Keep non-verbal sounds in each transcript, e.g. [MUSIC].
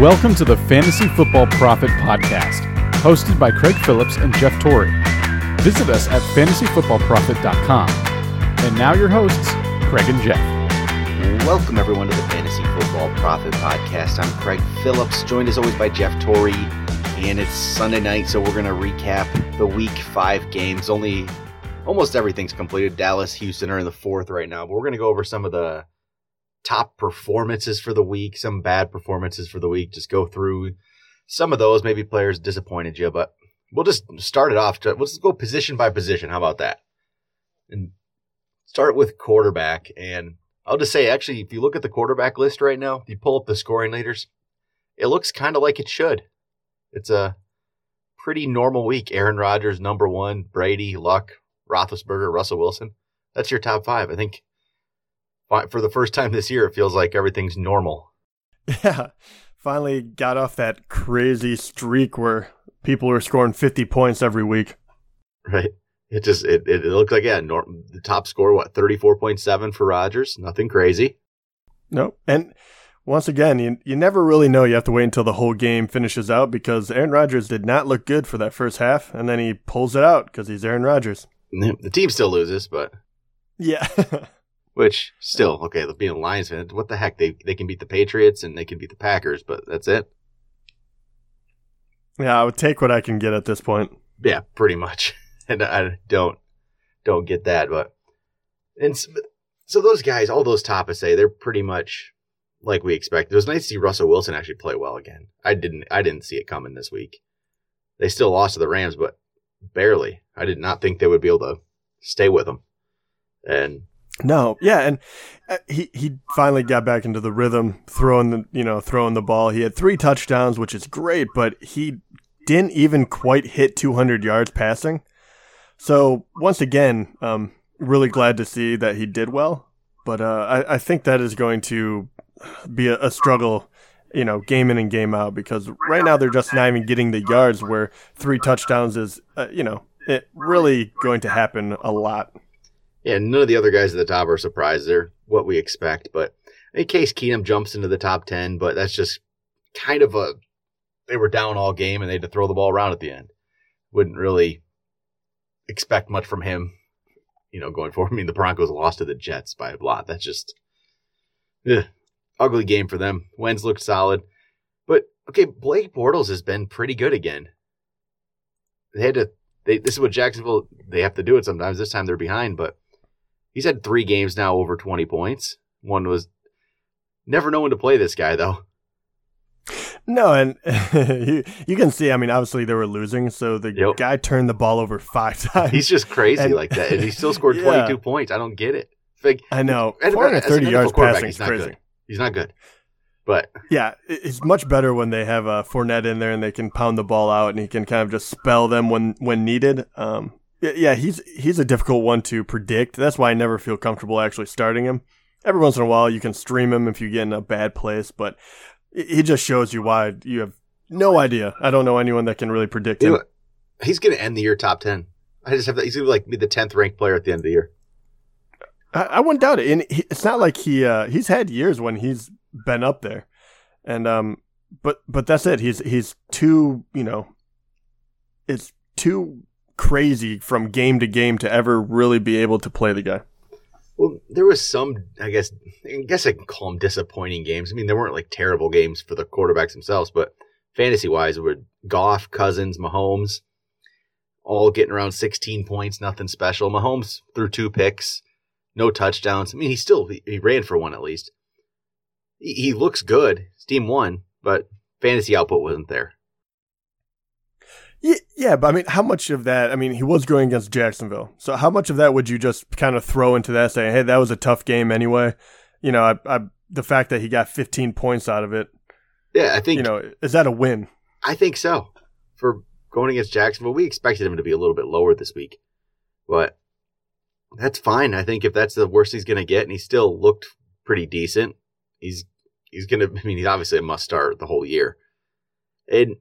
Welcome to the Fantasy Football Profit Podcast, hosted by Craig Phillips and Jeff Torrey. Visit us at fantasyfootballprofit.com. And now your hosts, Craig and Jeff. Welcome everyone to the Fantasy Football Profit Podcast. I'm Craig Phillips, joined as always by Jeff Torrey, and it's Sunday night, so we're going to recap the Week Five games. Only almost everything's completed. Dallas, Houston are in the fourth right now, but we're going to go over some of the top performances for the week, some bad performances for the week. Just go through some of those. Maybe players disappointed you, but we'll just start it off. To, let's go position by position. How about that? And start with quarterback. And I'll just say, actually, if you look at the quarterback list right now, if you pull up the scoring leaders, it looks kind of like it should. It's a pretty normal week. Aaron Rodgers, number one, Brady, Luck, Roethlisberger, Russell Wilson. That's your top five. I think for the first time this year, it feels like everything's normal. Yeah. Finally got off that crazy streak where people were scoring 50 points every week. Right. It just, it, it, looked like, yeah, nor- the top score, what, 34.7 for Rodgers? Nothing crazy. No. And once again, you, you never really know. You have to wait until the whole game finishes out because Aaron Rodgers did not look good for that first half, and then he pulls it out because he's Aaron Rodgers. The team still loses, but. Yeah. [LAUGHS] Which still okay, being a Lions fan, what the heck? They they can beat the Patriots and they can beat the Packers, but that's it. Yeah, I would take what I can get at this point. Yeah, pretty much. [LAUGHS] And I don't don't get that, but and so, those guys, all those top say, they're pretty much like we expected. It was nice to see Russell Wilson actually play well again. I didn't I didn't see it coming this week. They still lost to the Rams, but barely. I did not think they would be able to stay with them. And no, yeah, and uh, he he finally got back into the rhythm, throwing the you know throwing the ball. He had three touchdowns, which is great, but he didn't even quite hit 200 yards passing. So once again, um, really glad to see that he did well. But uh, I, I think that is going to be a, a struggle, you know, game in and game out because right now they're just not even getting the yards where three touchdowns is, uh, you know, it really going to happen a lot. Yeah, none of the other guys at the top are surprised. They're what we expect. But in Case Keenum jumps into the top 10, but that's just kind of a. They were down all game and they had to throw the ball around at the end. Wouldn't really expect much from him, you know, going forward. [LAUGHS] I mean, the Broncos lost to the Jets by a lot. That's just. Ugh, ugly game for them. Wentz looked solid. But, okay, Blake Bortles has been pretty good again. They had to. They, this is what Jacksonville they have to do it sometimes. This time they're behind, but He's had three games now over 20 points. One was never know when to play this guy, though. No, and [LAUGHS] you, you can see, I mean, obviously they were losing, so the yep. guy turned the ball over five [LAUGHS] times. He's just crazy and, like that. And he still scored [LAUGHS] 22 points. I don't get it. Like, I know. 430 yards passing is crazy. Good. He's not good. But yeah, it's much better when they have a Fournette in there and they can pound the ball out and he can kind of just spell them when when needed. Um, yeah, he's he's a difficult one to predict. That's why I never feel comfortable actually starting him. Every once in a while, you can stream him if you get in a bad place, but he just shows you why you have no idea. I don't know anyone that can really predict him. You know, he's going to end the year top ten. I just have that. He's going to like be the tenth ranked player at the end of the year. I, I wouldn't doubt it. And he, it's not like he uh, he's had years when he's been up there, and um, but but that's it. He's he's too you know, it's too crazy from game to game to ever really be able to play the guy. Well, there was some, I guess, I guess I can call them disappointing games. I mean, there weren't like terrible games for the quarterbacks themselves, but fantasy wise, would Goff, Cousins, Mahomes, all getting around 16 points, nothing special. Mahomes threw two picks, no touchdowns. I mean, he still he, he ran for one at least. He, he looks good. Steam team won, but fantasy output wasn't there. Yeah, yeah, but I mean, how much of that? I mean, he was going against Jacksonville, so how much of that would you just kind of throw into that, saying, "Hey, that was a tough game anyway"? You know, I, I, the fact that he got 15 points out of it. Yeah, I think you know, is that a win? I think so. For going against Jacksonville, we expected him to be a little bit lower this week, but that's fine. I think if that's the worst he's going to get, and he still looked pretty decent, he's he's going to. I mean, he's obviously a must start the whole year, and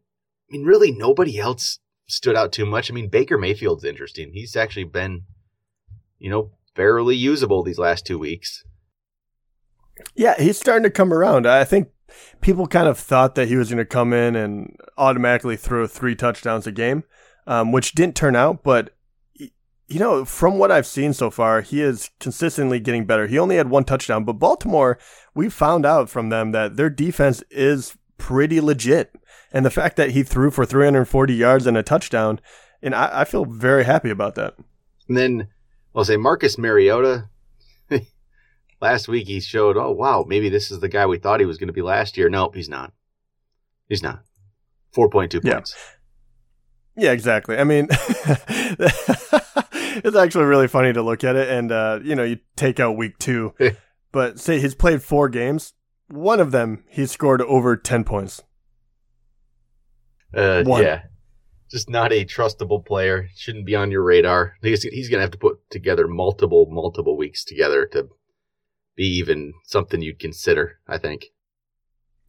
I mean, really, nobody else stood out too much. I mean, Baker Mayfield's interesting. He's actually been, you know, fairly usable these last two weeks. Yeah, he's starting to come around. I think people kind of thought that he was going to come in and automatically throw three touchdowns a game, um, which didn't turn out. But you know, from what I've seen so far, he is consistently getting better. He only had one touchdown, but Baltimore, we found out from them that their defense is pretty legit. And the fact that he threw for 340 yards and a touchdown, and I, I feel very happy about that. And then I'll say Marcus Mariota. [LAUGHS] last week he showed, oh wow, maybe this is the guy we thought he was going to be last year. Nope, he's not. He's not. Four point two points. Yeah, exactly. I mean, [LAUGHS] it's actually really funny to look at it, and uh, you know, you take out week two, [LAUGHS] but say he's played four games. One of them, he scored over ten points. Uh, yeah, just not a trustable player. Shouldn't be on your radar. He's, he's going to have to put together multiple, multiple weeks together to be even something you'd consider. I think.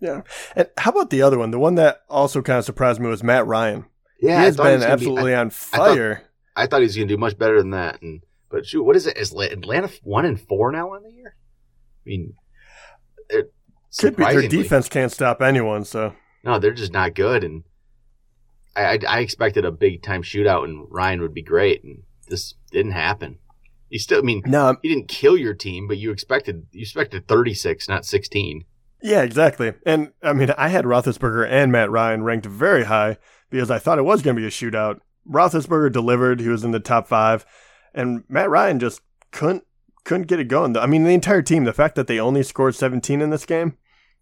Yeah, and how about the other one? The one that also kind of surprised me was Matt Ryan. Yeah, he has been absolutely be, I, on fire. I thought, I thought he was going to do much better than that. And but shoot, what is it? Is Atlanta one and four now on the year? I mean, could be their defense can't stop anyone. So no, they're just not good. And I, I, I expected a big time shootout, and Ryan would be great, and this didn't happen. You still, I mean, no, he didn't kill your team, but you expected you expected thirty six, not sixteen. Yeah, exactly. And I mean, I had Roethlisberger and Matt Ryan ranked very high because I thought it was going to be a shootout. Roethlisberger delivered; he was in the top five, and Matt Ryan just couldn't couldn't get it going. I mean, the entire team. The fact that they only scored 17 in this game,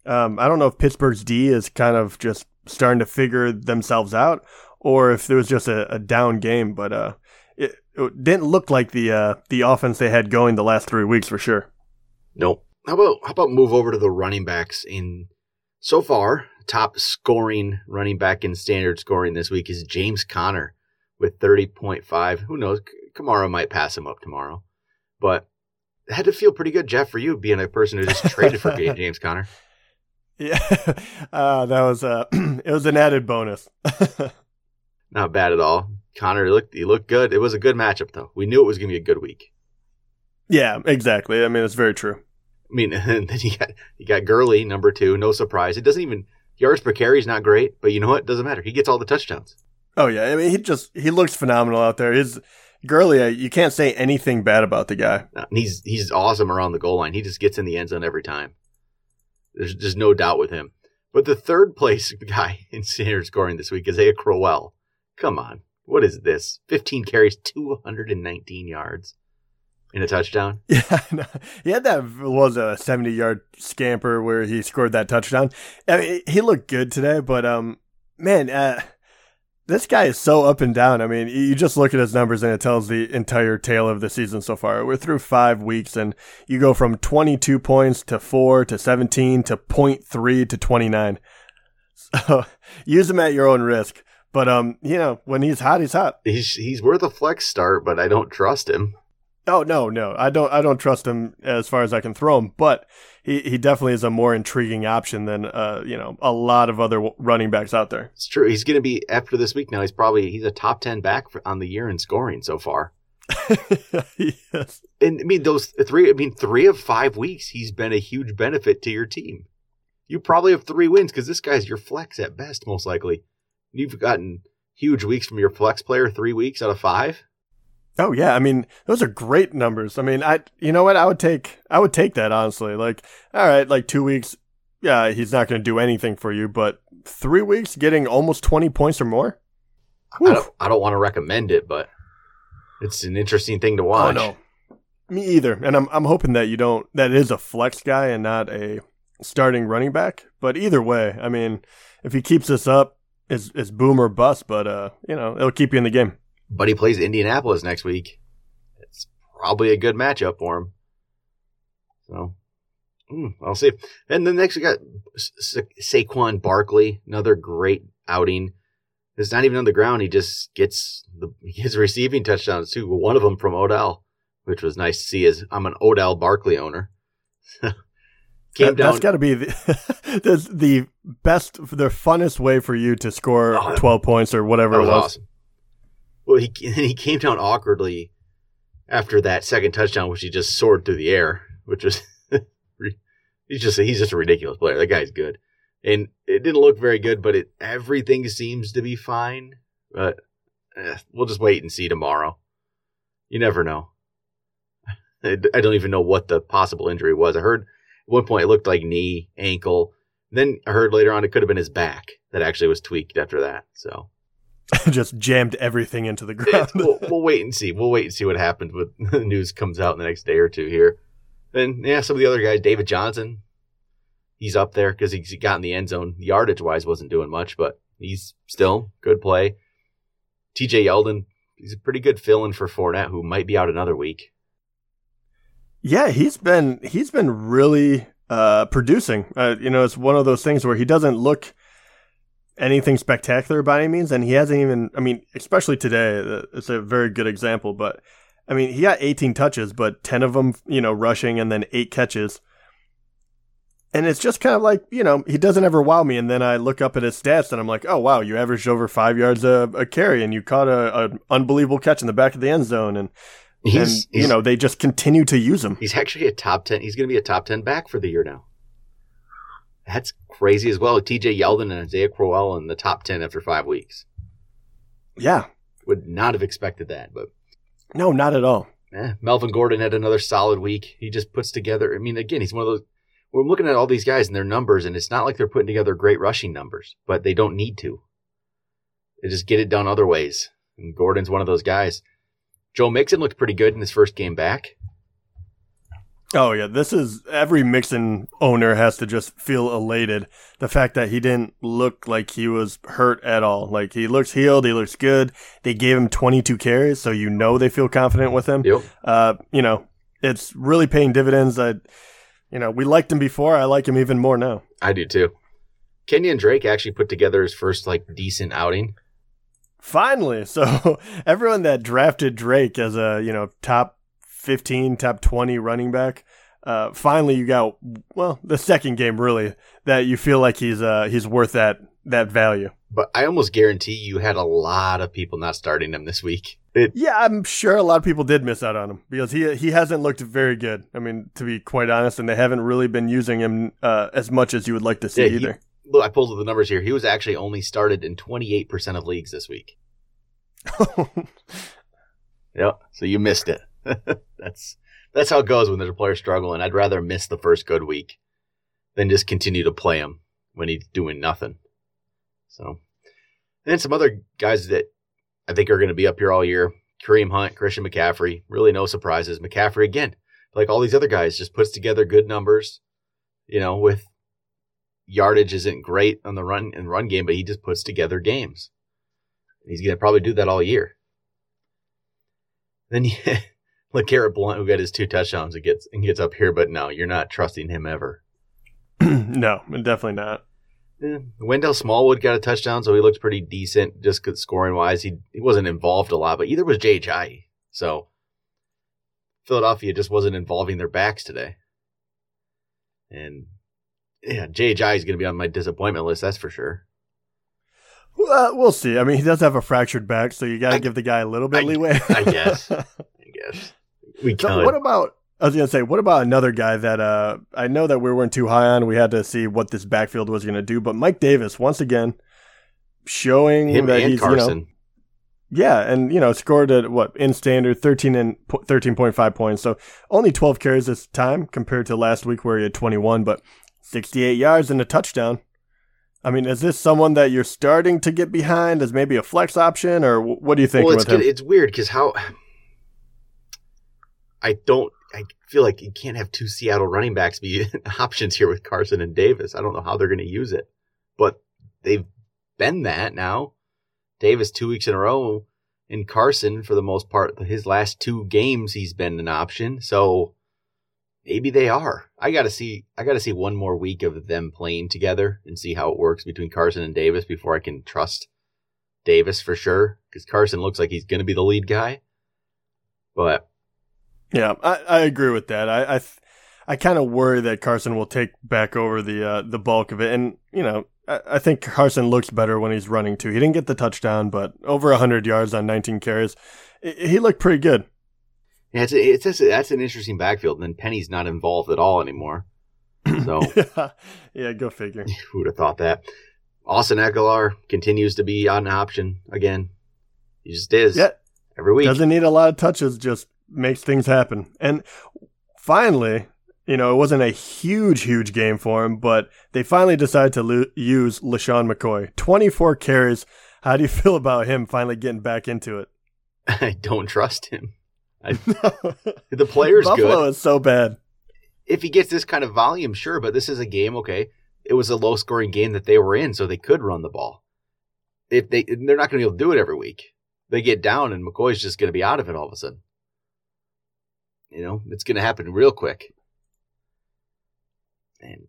um, I don't know if Pittsburgh's D is kind of just starting to figure themselves out, or if there was just a, a down game. But uh, it, it, didn't look like the uh, the offense they had going the last three weeks for sure. Nope. How about how about move over to the running backs in so far top scoring running back in standard scoring this week is James Conner with 30.5. Who knows? Kamara might pass him up tomorrow. But it had to feel pretty good, Jeff, for you being a person who just traded for [LAUGHS] James Conner. Yeah, [LAUGHS] uh, that was uh, [CLEARS THROAT] it was an added bonus. [LAUGHS] Not bad at all. Conner looked he looked good. It was a good matchup though. We knew it was going to be a good week. Yeah, exactly. I mean, it's very true. I mean, [LAUGHS] and then you got you got Gurley number two. No surprise. It doesn't even yards per carry is not great, but you know what? It doesn't matter. He gets all the touchdowns. Oh yeah, I mean he just he looks phenomenal out there. His Gurley, uh, you can't say anything bad about the guy. he's he's awesome around the goal line. He just gets in the end zone every time. There's just no doubt with him. But the third place [LAUGHS] guy in standard scoring this week is A. Crowell. Come on, what is this? 15 carries, 219 yards in a touchdown. [LAUGHS] Yeah, no, he had that was a 70 yard scamper where he scored that touchdown. I mean, he looked good today, but um, man, uh, this guy is so up and down. I mean, you just look at his numbers and it tells the entire tale of the season so far. We're through five weeks and you go from 22 points to four to 17 to 0.3 to 29. [LAUGHS] So use him at your own risk. But um, you know, when he's hot, he's hot. He's he's worth a flex start, but I don't trust him. Oh no, no, I don't. I don't trust him as far as I can throw him. But he, he definitely is a more intriguing option than uh you know a lot of other running backs out there. It's true. He's going to be after this week. Now he's probably he's a top ten back for, on the year in scoring so far. [LAUGHS] yes. And I mean those three. I mean three of five weeks. He's been a huge benefit to your team. You probably have three wins because this guy's your flex at best, most likely. You've gotten huge weeks from your flex player, three weeks out of five. Oh yeah, I mean those are great numbers. I mean, I you know what I would take I would take that honestly. Like, all right, like two weeks, yeah, he's not going to do anything for you, but three weeks getting almost twenty points or more. I don't, I don't want to recommend it, but it's an interesting thing to watch. Oh no, me either. And I'm I'm hoping that you don't that is a flex guy and not a starting running back. But either way, I mean, if he keeps this up, it's it's boom or bust. But uh, you know, it'll keep you in the game but he plays Indianapolis next week. It's probably a good matchup for him. So, mm, I'll see. And then next we got Sa- Saquon Barkley, another great outing. It's not even on the ground. He just gets the [LAUGHS] he gets receiving touchdowns too. One of them from Odell, which was nice to see. As I'm an Odell Barkley owner. [LAUGHS] Came that, down. That's got to be the, [LAUGHS] the, the best, the funnest way for you to score oh, 12 points or whatever it was. Awesome. Well, he [LAUGHS] he came down awkwardly after that second touchdown, which he just soared through the air, which was [LAUGHS] he's just he's just a ridiculous player. That guy's good. and it didn't look very good, but it everything seems to be fine. But eh, we'll just wait and see tomorrow. You never know. [LAUGHS] I don't even know what the possible injury was. I heard at one point it looked like knee, ankle. Then I heard later on it could have been his back that actually was tweaked after that. So [LAUGHS] just jammed everything into the ground. we'll, [LAUGHS] we'll, wait and see. We'll wait and see what happens when [LAUGHS] the news comes out in the next day or two here. Then yeah, some of the other guys, David Johnson, he's up there because he got in the end zone. Yardage wise, wasn't doing much, but he's still good play. T.J. Yeldon, he's a pretty good fill-in for Fournette, who might be out another week. Yeah, he's been he's been really uh, producing. Uh, you know, it's one of those things where he doesn't look anything spectacular by any means, and he hasn't even. I mean, especially today, uh, it's a very good example. But I mean, he got 18 touches, but 10 of them, you know, rushing, and then eight catches. And it's just kind of like, you know, he doesn't ever wow me. And then I look up at his stats and I'm like, oh, wow, you averaged over five yards a, a carry and you caught an unbelievable catch in the back of the end zone. And He's, and, he's, you know, they just continue to use him. He's actually a top 10. He's going to be a top 10 back for the year now. That's crazy as well. TJ Yeldon and Isaiah Crowell in the top 10 after five weeks. Yeah. Would not have expected that, but. No, not at all. Eh, Melvin Gordon had another solid week. He just puts together, I mean, again, he's one of those. We're looking at all these guys and their numbers, and it's not like they're putting together great rushing numbers, but they don't need to. They just get it done other ways. And Gordon's one of those guys. Joe Mixon looked pretty good in his first game back. Oh yeah, this is every Mixon owner has to just feel elated. The fact that he didn't look like he was hurt at all. Like he looks healed, he looks good. They gave him 22 carries, so you know they feel confident with him. Yep. Uh, you know, it's really paying dividends. I, you know, we liked him before. I like him even more now. I do too. Kenyan Drake actually put together his first like decent outing. Finally, [LAUGHS] so everyone that drafted Drake as a you know top fifteen, top twenty running back, uh, finally you got well the second game really that you feel like he's uh he's worth that that value. But I almost guarantee you had a lot of people not starting him this week. It, yeah, I'm sure a lot of people did miss out on him because he he hasn't looked very good. I mean, to be quite honest, and they haven't really been using him uh, as much as you would like to see yeah, either look, I pulled up the numbers here. He was actually only started in 28% of leagues this week. [LAUGHS] yep. So you missed it. [LAUGHS] that's that's how it goes when there's a player struggling. I'd rather miss the first good week than just continue to play him when he's doing nothing. So, and then some other guys that I think are going to be up here all year: Kareem Hunt, Christian McCaffrey. Really, no surprises. McCaffrey again, like all these other guys, just puts together good numbers. You know, with yardage isn't great on the run and run game, but he just puts together games. He's going to probably do that all year. Then [LAUGHS] you look Garrett Blount, who got his two touchdowns and gets and gets up here, but no, you're not trusting him ever. [CLEARS THROAT] no, definitely not. Yeah. Wendell Smallwood got a touchdown, so he looks pretty decent just scoring wise. He he wasn't involved a lot, but either was Ajayi. So Philadelphia just wasn't involving their backs today. And yeah, Ajayi is going to be on my disappointment list. That's for sure. Well, uh, we'll see. I mean, he does have a fractured back, so you got to give the guy a little bit I, leeway. I guess. [LAUGHS] I guess we so what about? I was gonna say, what about another guy that uh, I know that we weren't too high on. We had to see what this backfield was going to do, but Mike Davis once again showing Him that he's Carson. you know, yeah, and you know scored at what in standard thirteen and thirteen point five points. So only twelve carries this time compared to last week where he had twenty one. But 68 yards and a touchdown. I mean, is this someone that you're starting to get behind as maybe a flex option, or what do you think? Well, it's it's weird because how I don't. I feel like you can't have two Seattle running backs be [LAUGHS] options here with Carson and Davis. I don't know how they're going to use it, but they've been that now. Davis two weeks in a row, and Carson for the most part, his last two games he's been an option. So maybe they are. I gotta see. I gotta see one more week of them playing together and see how it works between Carson and Davis before I can trust Davis for sure. Because Carson looks like he's gonna be the lead guy. But yeah, I, I agree with that. I I, I kind of worry that Carson will take back over the uh, the bulk of it, and you know. I, I think Carson looks better when he's running too. He didn't get the touchdown, but over 100 yards on 19 carries. He looked pretty good. Yeah, it's, a, it's a, that's an interesting backfield. And then Penny's not involved at all anymore. [CLEARS THROAT] So yeah, yeah, go figure. [LAUGHS] who would have thought that? Austin Ekeler continues to be an option again. He just is. Yeah, every week. Doesn't need a lot of touches, just makes things happen. And finally, you know, it wasn't a huge, huge game for him, but they finally decided to lo- use LeSean McCoy. 24 carries. How do you [LAUGHS] feel about him finally getting back into it? [LAUGHS] I don't trust him. I, [LAUGHS] the player's Buffalo good. is so bad. If he gets this kind of volume, sure, but this is a game, okay. It was a low scoring game that they were in, so they could run the ball. If they they're not gonna be able to do it every week. They get down and McCoy's just gonna be out of it all of a sudden. You know, it's gonna happen real quick. And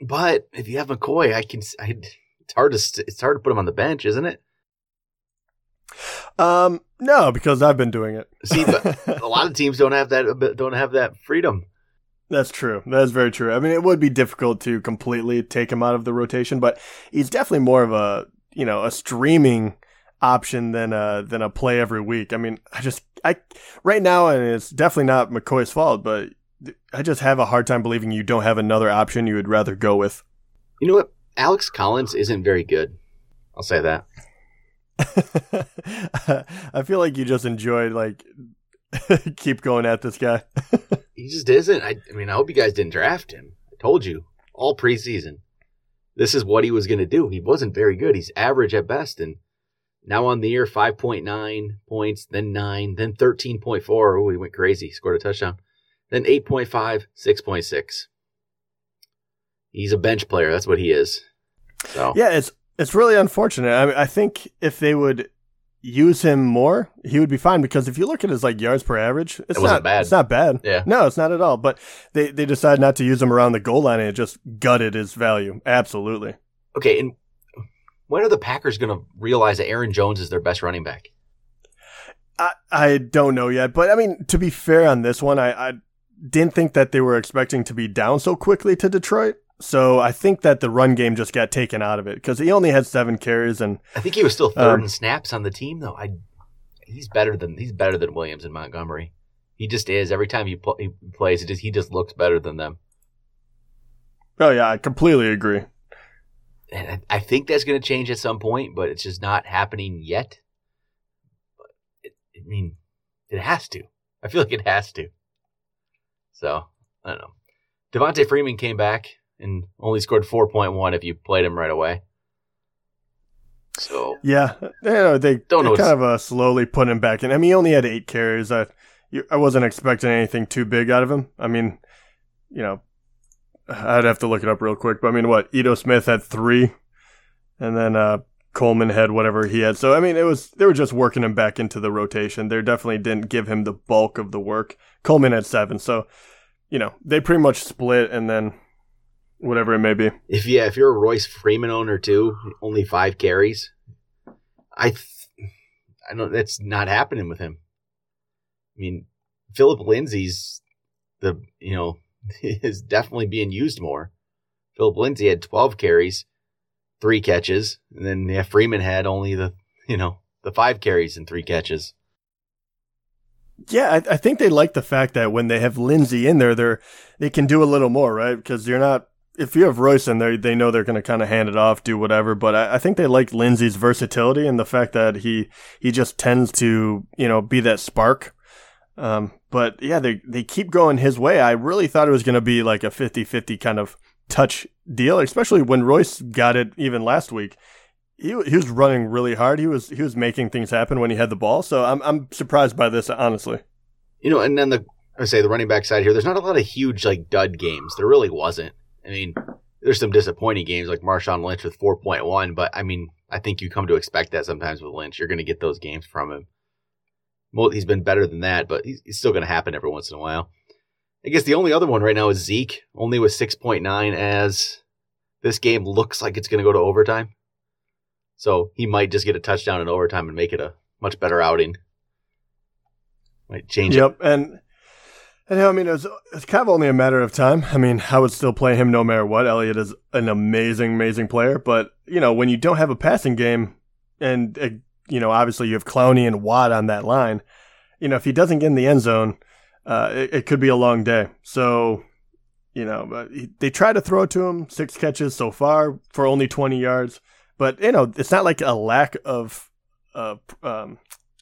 but if you have McCoy, I can I, it's hard to it's hard to put him on the bench, isn't it? Um, no, because I've been doing it. See, but [LAUGHS] a lot of teams don't have that don't have that freedom. That's true. That is very true. I mean, it would be difficult to completely take him out of the rotation, but he's definitely more of a you know a streaming option than a than a play every week. I mean, I just I right now, and it's definitely not McCoy's fault, but I just have a hard time believing you don't have another option you would rather go with. You know what? Alex Collins isn't very good. I'll say that. [LAUGHS] I feel like you just enjoyed like [LAUGHS] keep going at this guy. [LAUGHS] he just isn't. I, I, mean, I hope you guys didn't draft him. I told you all preseason. This is what he was going to do. He wasn't very good. He's average at best, and now on the year, five point nine points, then nine, then thirteen point four. Oh, he went crazy. Scored a touchdown. Then 8.5, 6.6. He's a bench player. That's what he is. So yeah, it's it's really unfortunate. I mean, I think if they would use him more, he would be fine. Because if you look at his like yards per average, it's It not bad. It's not bad. Yeah. no, it's not at all. But they they decided not to use him around the goal line, and it just gutted his value. Absolutely. okay, and when are the Packers going to realize that Aaron Jones is their best running back? I I don't know yet, but I mean to be fair on this one, I I didn't think that they were expecting to be down so quickly to Detroit. So I think that the run game just got taken out of it because he only had seven carries and I think he was still third Um, in snaps on the team, though. I he's better than he's better than Williams and Montgomery. He just is. Every time he, pl- he plays, it just, he just looks better than them. oh yeah, I completely agree. And I, I think that's going to change at some point, but it's just not happening yet. But it, I mean, it has to. I feel like it has to. So I don't know. Devonta Freeman came back and only scored four point one if you played him right away. So Yeah, you know, they Don't know kind of uh, slowly put him back in. I mean, he only had eight carries. I I wasn't expecting anything too big out of him. I mean, you know, I'd have to look it up real quick. But I mean, what Ito Smith had three, and then uh, Coleman had whatever he had. So I mean, it was they were just working him back into the rotation. They definitely didn't give him the bulk of the work. Coleman had seven, so you know they pretty much split, and then whatever it may be. if yeah, if you're a Royce Freeman owner too, only five carries. I, th- I don't. That's not happening with him. I mean, Phillip Lindsay's the you know [LAUGHS] is definitely being used more. Phillip Lindsay had 12 carries, three catches, and then yeah, Freeman had only the you know the five carries and three catches. Yeah, I, I think they like the fact that when they have Lindsay in there, they're they can do a little more, right? Because you're not if you have Royce in there, they know they're going to kind of hand it off, do whatever. But I, I think they like Lindsay's versatility and the fact that he he just tends to you know be that spark. Um, but yeah, they they keep going his way. I really thought it was going to be like a 50-50 kind of touch deal, especially when Royce got it even last week. He, he was running really hard. He was he was making things happen when he had the ball. So I'm I'm surprised by this honestly. You know, and then the I say the running back side here. There's not a lot of huge like dud games. There really wasn't. I mean, there's some disappointing games like Marshawn Lynch with 4.1, but I mean, I think you come to expect that sometimes with Lynch. You're going to get those games from him. He's been better than that, but he's, he's still going to happen every once in a while. I guess the only other one right now is Zeke, only with 6.9 as this game looks like it's going to go to overtime. So he might just get a touchdown in overtime and make it a much better outing. Might change it. Yep, and and I mean it's it's kind of only a matter of time. I mean, I would still play him no matter what. Elliott is an amazing, amazing player, but you know when you don't have a passing game, and uh, you know obviously you have Clowney and Watt on that line, you know if he doesn't get in the end zone, uh, it, it could be a long day. So. you know, they try to throw to him. Six catches so far for only 20 yards. But, you know, it's not like a lack of uh, um,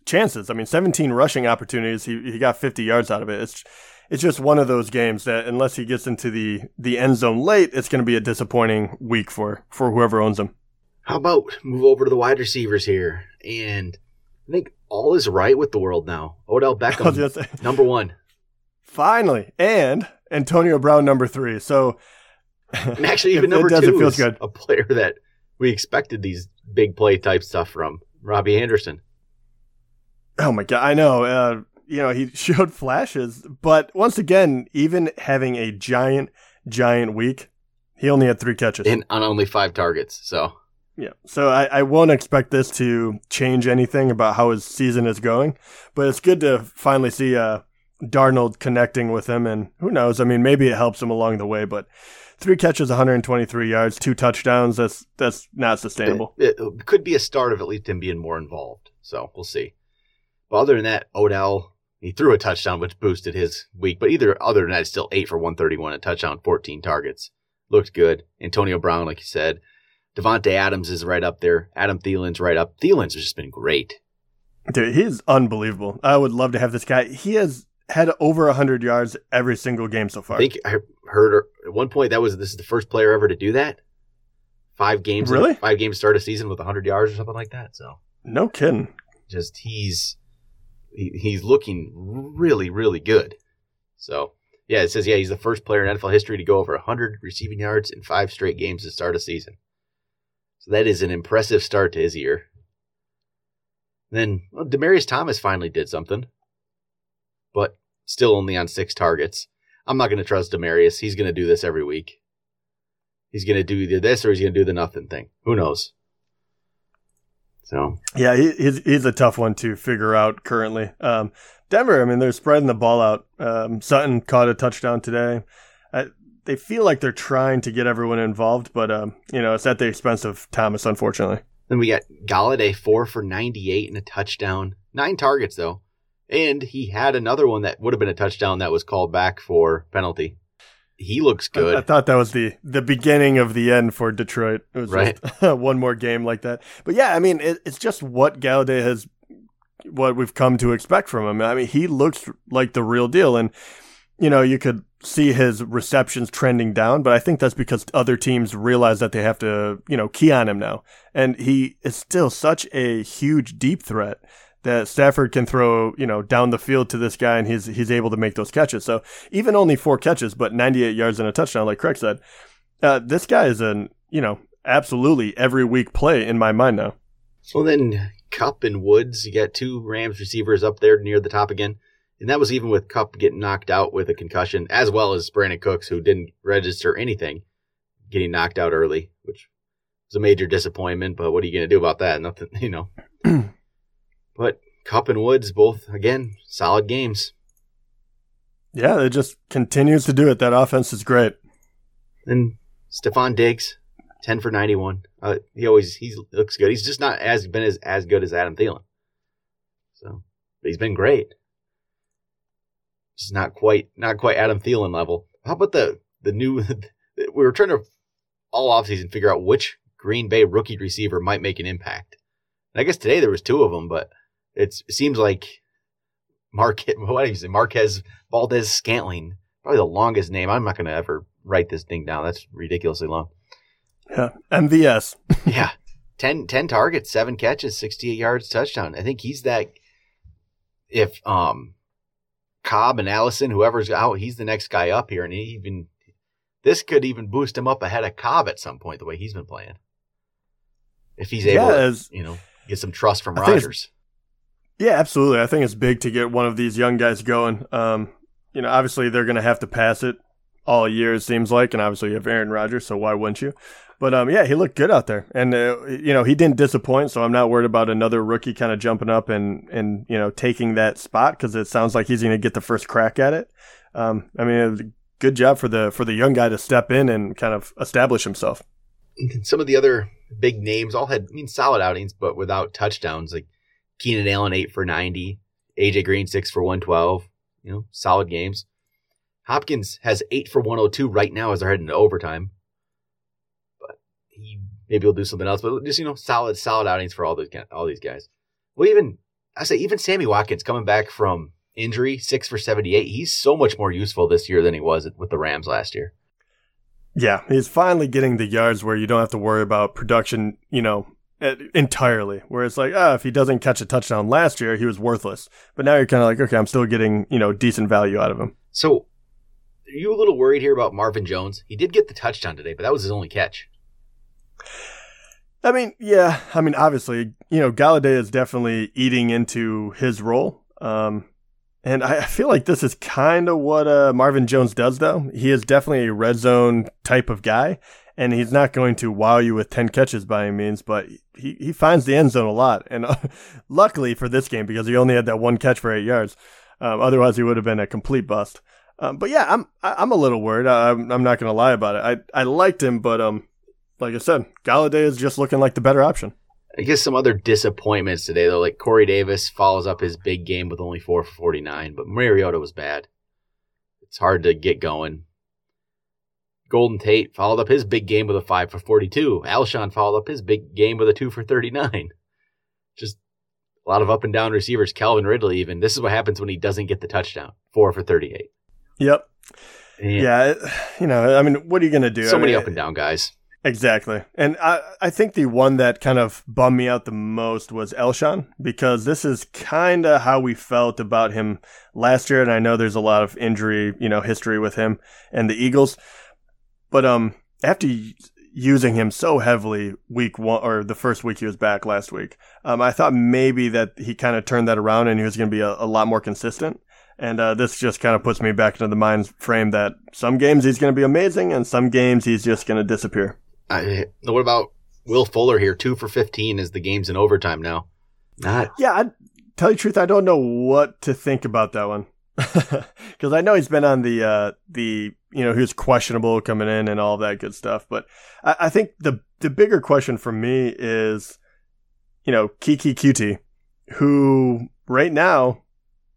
chances. I mean, 17 rushing opportunities. He, he got 50 yards out of it. It's it's just one of those games that unless he gets into the, the end zone late, it's going to be a disappointing week for, for whoever owns him. How about move over to the wide receivers here? And I think all is right with the world now. Odell [LAUGHS] Beckham, number one. Finally. And Antonio Brown, number three. So and actually, [LAUGHS] even number does, two is good. a player that we expected these big play type stuff from Robbie Anderson. Oh my god, I know. Uh, you know, he [LAUGHS] showed flashes, but once again, even having a giant, giant week, he only had three catches and on only five targets. So yeah, so I, I won't expect this to change anything about how his season is going, but it's good to finally see uh, Darnold connecting with him, and who knows? I mean, maybe it helps him along the way, but three catches, 123 yards, two touchdowns. That's that's not sustainable. It, it could be a start of at least him being more involved. So we'll see. But other than that, Odell he threw a touchdown, which boosted his week. But either other than that, it's still eight for 131, a touchdown, 14 targets. Looked good. Antonio Brown, like you said. Davante Adams is right up there. Adam Thielen's right up. Thielen's has just been great. Dude, he's unbelievable. I would love to have this guy. He has had over 100 yards every single game so far. I think I heard at one point that was this is the first player ever to do that. Five games, really? Five games start a season with 100 yards or something like that. So no kidding. Just he's he, he's looking really, really good. So, yeah, it says, yeah, he's the first player in NFL history to go over 100 receiving yards in five straight games to start a season. So that is an impressive start to his year. Then well, Demaryius Thomas finally did something, but still only on six targets. I'm not going to trust Demaryius. He's going to do this every week. He's going to do either this or he's going to do the nothing thing. Who knows? So yeah, he, he's he's a tough one to figure out currently. Um, Denver, I mean, they're spreading the ball out. Um, Sutton caught a touchdown today. They feel like they're trying to get everyone involved, but um, you know, it's at the expense of Thomas, unfortunately. Then we got Golladay four for ninety eight and a touchdown, nine targets though, and he had another one that would have been a touchdown that was called back for penalty he looks good. I, I, thought that was the the beginning of the end for Detroit. It was right. [LAUGHS] one more game like that. But yeah, I mean, it, it's just what Golladay has, what we've come to expect from him. I mean, he looks like the real deal, and you know, you could see his receptions trending down, but I think that's because other teams realize that they have to, you know, key on him now, and he is still such a huge deep threat that Stafford can throw, you know, down the field to this guy and he's he's able to make those catches. So even only four catches, but 98 yards and a touchdown, like Craig said, uh, this guy is an, you know, absolutely every week play in my mind now. So then Kupp and Woods, you got two Rams receivers up there near the top again. And that was even with Kupp getting knocked out with a concussion, as well as Brandin Cooks, who didn't register anything, getting knocked out early, which was a major disappointment. But what are you going to do about that? Nothing, [LAUGHS] you know. [CLEARS THROAT] But Kupp and Woods both again solid games. Yeah, it just continues to do it. That offense is great. And Stefon Diggs, ten for ninety one. Uh, he always he looks good. He's just not as been as as good as Adam Thielen. So, but he's been great. Just not quite not quite Adam Thielen level. How about the the new? [LAUGHS] we were trying to all offseason figure out which Green Bay rookie receiver might make an impact. And I guess today there was two of them, but it's, it seems like Marquez, [LAUGHS] what do you say, Marquez Valdes Scantling, probably the longest name. I'm not going to ever write this thing down. That's ridiculously long. Yeah, MVS. [LAUGHS] yeah, 10, 10 targets, seven catches, 68 yards, touchdown. I think he's that. If um, Cobb and Allison, whoever's out, he's the next guy up here, and he even this could even boost him up ahead of Cobb at some point. The way he's been playing, if he's able, yeah, to, you know, get some trust from Rodgers. Yeah, absolutely. I think it's big to get one of these young guys going. Um, you know, obviously they're going to have to pass it all year, it seems like, and obviously you have Aaron Rodgers, so why wouldn't you? But um, yeah, he looked good out there, and uh, you know he didn't disappoint. So I'm not worried about another rookie kind of jumping up and and you know taking that spot because it sounds like he's going to get the first crack at it. Um, I mean, good job for the for the young guy to step in and kind of establish himself. Some of the other big names all had, I mean, solid outings, but without touchdowns. Like Keenan Allen eight for ninety, AJ Green six for one twelve. You know, solid games. Hopkins has eight for 102 right now as they're heading to overtime. But he maybe will do something else. But just you know, solid, solid outings for all those all these guys. Well, even I say even Sammy Watkins coming back from injury, six for 78. He's so much more useful this year than he was with the Rams last year. Yeah, he's finally getting the yards where you don't have to worry about production, you know, entirely. Where it's like, ah, oh, if he doesn't catch a touchdown last year, he was worthless. But now you're kind of like, okay, I'm still getting, you know, decent value out of him. So, are you a little worried here about Marvin Jones? He did get the touchdown today, but that was his only catch. I mean, yeah. I mean, obviously, you know, Golladay is definitely eating into his role. Um, and I feel like this is kind of what uh, Marvin Jones does, though. He is definitely a red zone type of guy, and he's not going to wow you with 10 catches by any means, but he, he finds the end zone a lot. And uh, [LAUGHS] luckily for this game, because he only had that one catch for eight yards, um, otherwise he would have been a complete bust. Um, but yeah, I'm I'm a little worried. I'm, I'm not going to lie about it. I, I liked him, but um, like I said, Golladay is just looking like the better option. I guess some other disappointments today though, like Corey Davis follows up his big game with only four for forty nine, but Mariota was bad. It's hard to get going. Golden Tate followed up his big game with a five for forty two. Alshon followed up his big game with a two for thirty nine. [LAUGHS] Just a lot of up and down receivers. Calvin Ridley even. This is what happens when he doesn't get the touchdown. Four for thirty eight. Yep. And yeah, you know, I mean, what are you going to do? So I many mean, up and down guys. Exactly. And I, I think the one that kind of bummed me out the most was Alshon because this is kind of how we felt about him last year. And I know there's a lot of injury, you know, history with him and the Eagles. But um, after using him so heavily week one or the first week he was back last week, um, I thought maybe that he kind of turned that around and he was going to be a, a lot more consistent. And uh, this just kind of puts me back into the mind frame that some games he's going to be amazing and some games he's just going to disappear. I, what about Will Fuller here? Two for 15 as the game's in overtime now. Not. Yeah, I tell you the truth, I don't know what to think about that one. [LAUGHS] Because I know he's been on the, uh, the, you know, was questionable coming in and all that good stuff. But I, I think the, the bigger question for me is, you know, Keke Coutee, who right now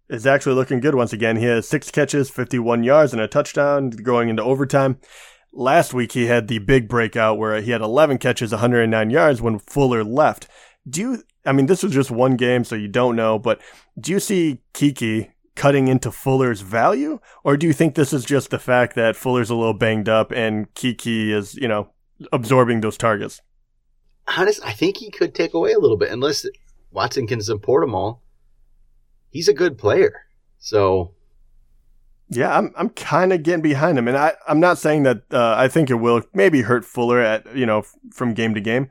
is actually looking good once again. He has six catches, 51 yards, and a touchdown going into overtime. Last week he had the big breakout where he had 11 catches, 109 yards when Fuller left. Do you, I mean, this was just one game, so you don't know, but do you see Keke cutting into Fuller's value? Or do you think this is just the fact that Fuller's a little banged up and Keke is, you know, absorbing those targets? Honest, I think he could take away a little bit unless Watson can support them all. He's a good player. So yeah, I'm I'm kind of getting behind him, and I I'm not saying that uh, I think it will maybe hurt Fuller at you know from game to game,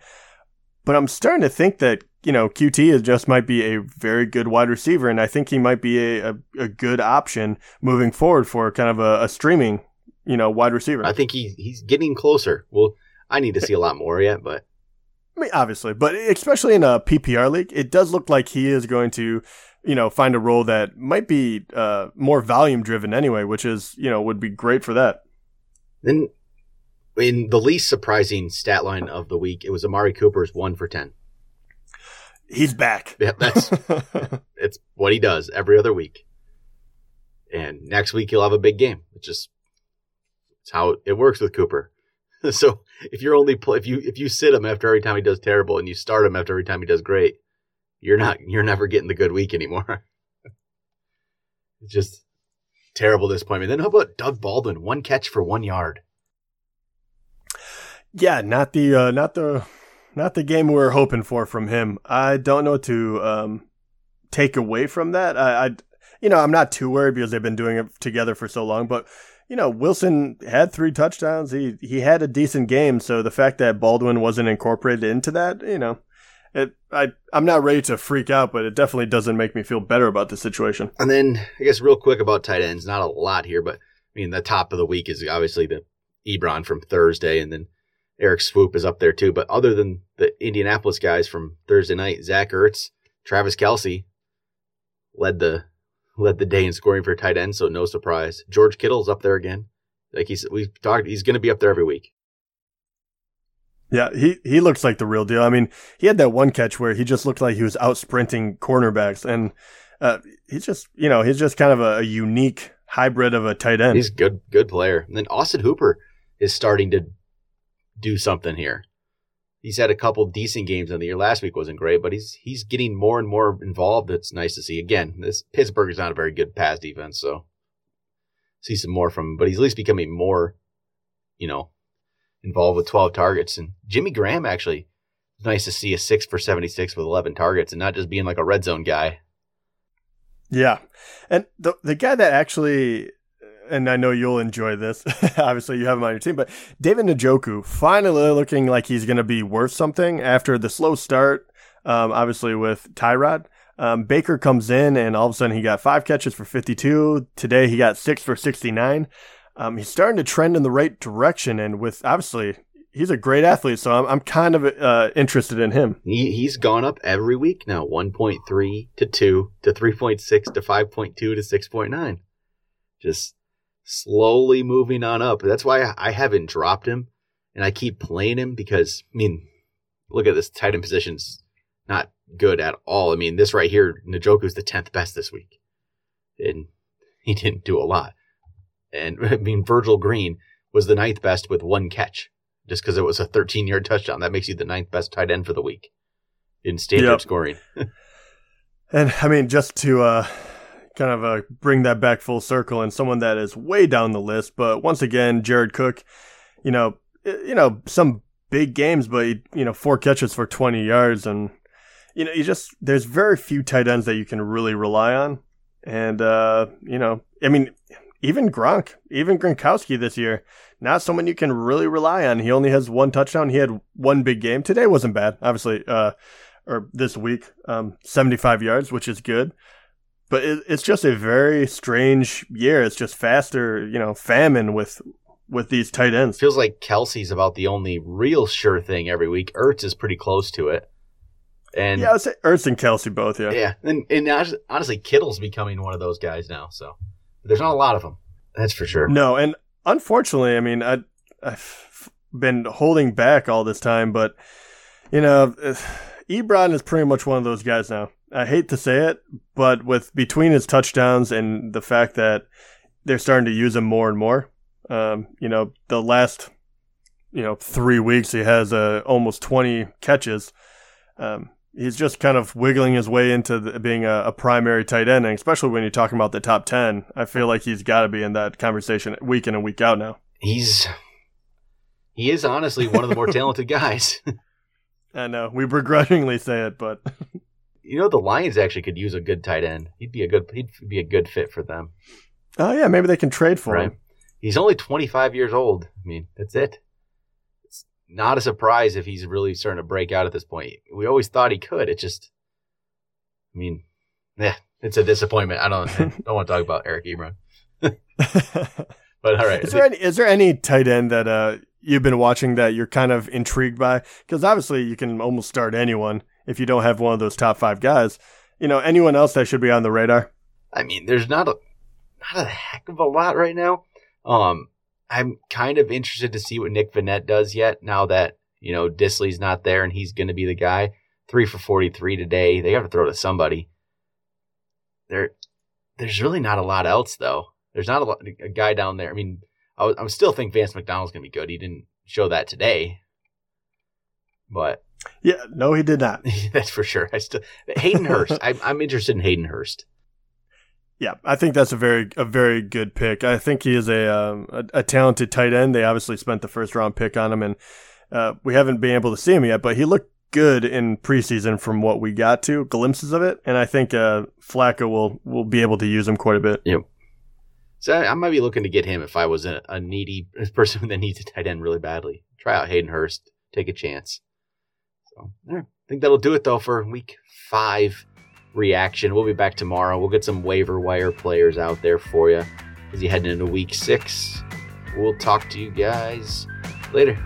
but I'm starting to think that you know Coutee is just might be a very good wide receiver, and I think he might be a a, a good option moving forward for kind of a, a, streaming you know wide receiver. I think he he's getting closer. Well, I need to see a lot more yet, but I mean obviously, but especially in a PPR league, it does look like he is going to you know, find a role that might be uh, more volume driven anyway, which is, you know, would be great for that. Then, in the least surprising stat line of the week, it was Amari Cooper's one for 10. He's back. Yeah, that's [LAUGHS] it's what he does every other week. And next week he'll have a big game. It's just it's how it works with Cooper. [LAUGHS] so if you're only play, if you if you sit him after every time he does terrible and you start him after every time he does great, you're not you're never getting the good week anymore. [LAUGHS] it's just terrible disappointment. Then how about Doug Baldwin, one catch for one yard? Yeah, not the uh, not the not the game we were hoping for from him. I don't know what to um, take away from that. I, I, you know, I'm not too worried because they've been doing it together for so long. But you know, Wilson had three touchdowns. He he had a decent game. So the fact that Baldwin wasn't incorporated into that, you know, it I I'm not ready to freak out, but it definitely doesn't make me feel better about the situation. And then I guess real quick about tight ends, not a lot here, but I mean the top of the week is obviously the Ebron from Thursday, and then Eric Swoope is up there too. But other than the Indianapolis guys from Thursday night, Zach Ertz, Travis Kelce led the led the day in scoring for tight end, so no surprise. George Kittle's up there again. Like he's we've talked, he's going to be up there every week. Yeah, he, he looks like the real deal. I mean, he had that one catch where he just looked like he was out sprinting cornerbacks, and uh, he's just you know he's just kind of a, a, unique hybrid of a tight end. He's good, good player. And then Austin Hooper is starting to do something here. He's had a couple decent games in the year. Last week wasn't great, but he's he's getting more and more involved. It's nice to see. Again, this Pittsburgh is not a very good pass defense, so see some more from him. But he's at least becoming more, you know, involved with 12 targets. And Jimmy Graham actually it's nice to see a six for 76 with 11 targets and not just being like a red zone guy. Yeah. And the, the guy that actually, and I know you'll enjoy this, [LAUGHS] obviously you have him on your team, but David Njoku finally looking like he's going to be worth something after the slow start, um, obviously with Tyrod. Um, Baker comes in and all of a sudden he got five catches for 52. Today he got six for 69. Um, he's starting to trend in the right direction. And with obviously he's a great athlete, so I'm I'm kind of uh, interested in him. He he's gone up every week now, 1.3 to 2 to 3.6 to 5.2 to 6.9. Just slowly moving on up. That's why I haven't dropped him and I keep playing him because I mean, look at this tight end position's not good at all. I mean, this right here, Njoku's the 10th best this week. And he didn't do a lot. And [LAUGHS] I mean, Virgil Green was the ninth best with one catch just because it was a 13 yard touchdown. That makes you the ninth best tight end for the week in standard yep. scoring. [LAUGHS] and I mean, just to uh, kind of uh, bring that back full circle, and someone that is way down the list, but once again, Jared Cook, you know, you know, some big games, but you know, four catches for 20 yards, and you know, you just there's very few tight ends that you can really rely on, and uh, you know, I mean, even Gronk, even Gronkowski this year, not someone you can really rely on. He only has one touchdown. He had one big game. Today wasn't bad, obviously, uh, or this week, um, 75 yards, which is good. But it, it's just a very strange year. It's just faster, you know, famine with with these tight ends. Feels like Kelce's about the only real sure thing every week. Ertz is pretty close to it. And yeah, I would say Ertz and Kelsey both. Yeah, yeah, and, and honestly, Kittle's becoming one of those guys now. So there's not a lot of them. That's for sure. No, and unfortunately, I mean, I, I've been holding back all this time, but you know, Ebron is pretty much one of those guys now. I hate to say it, but with between his touchdowns and the fact that they're starting to use him more and more, um, you know, the last you know three weeks he has uh, almost twenty catches. Um, he's just kind of wiggling his way into the, being a, a, primary tight end, and especially when you're talking about the top ten, I feel like he's got to be in that conversation week in and week out now. He's he is honestly one of the more [LAUGHS] talented guys. [LAUGHS] I know we begrudgingly say it, but you know the Lions actually could use a good tight end. He'd be a good he'd be a good fit for them. Oh yeah, maybe they can trade for right. him. He's only 25 years old. I mean, that's it not a surprise if he's really starting to break out at this point. We always thought he could. It just, I mean, yeah, it's a disappointment. I don't, I [LAUGHS] don't want to talk about Eric Ebron. [LAUGHS] but all right. Is there any, is there any tight end that uh, you've been watching that you're kind of intrigued by? Because obviously you can almost start anyone if you don't have one of those top five guys. You know, anyone else that should be on the radar? I mean, there's not a not a heck of a lot right now. Um, I'm kind of interested to see what Nick Vannett does yet now that, you know, Dissly's not there and he's going to be the guy. Three for 43 today. They got to throw to somebody. There, there's really not a lot else, though. There's not a, lot, a guy down there. I mean, I, I still think Vance McDonald's going to be good. He didn't show that today. But. Yeah, no, he did not. [LAUGHS] that's for sure. I still Hayden Hurst. [LAUGHS] I'm, I'm interested in Hayden Hurst. Yeah, I think that's a very a very good pick. I think he is a um, a, a, talented tight end. They obviously spent the first round pick on him, and uh, we haven't been able to see him yet. But he looked good in preseason from what we got to glimpses of it, and I think uh, Flacco will will be able to use him quite a bit. Yep. So I, I might be looking to get him if I was a, a needy [LAUGHS] person that needs a tight end really badly. Try out Hayden Hurst, take a chance. So I think that'll do it though for week five reaction. We'll be back tomorrow. We'll get some waiver wire players out there for you as you head into week six. We'll talk to you guys later.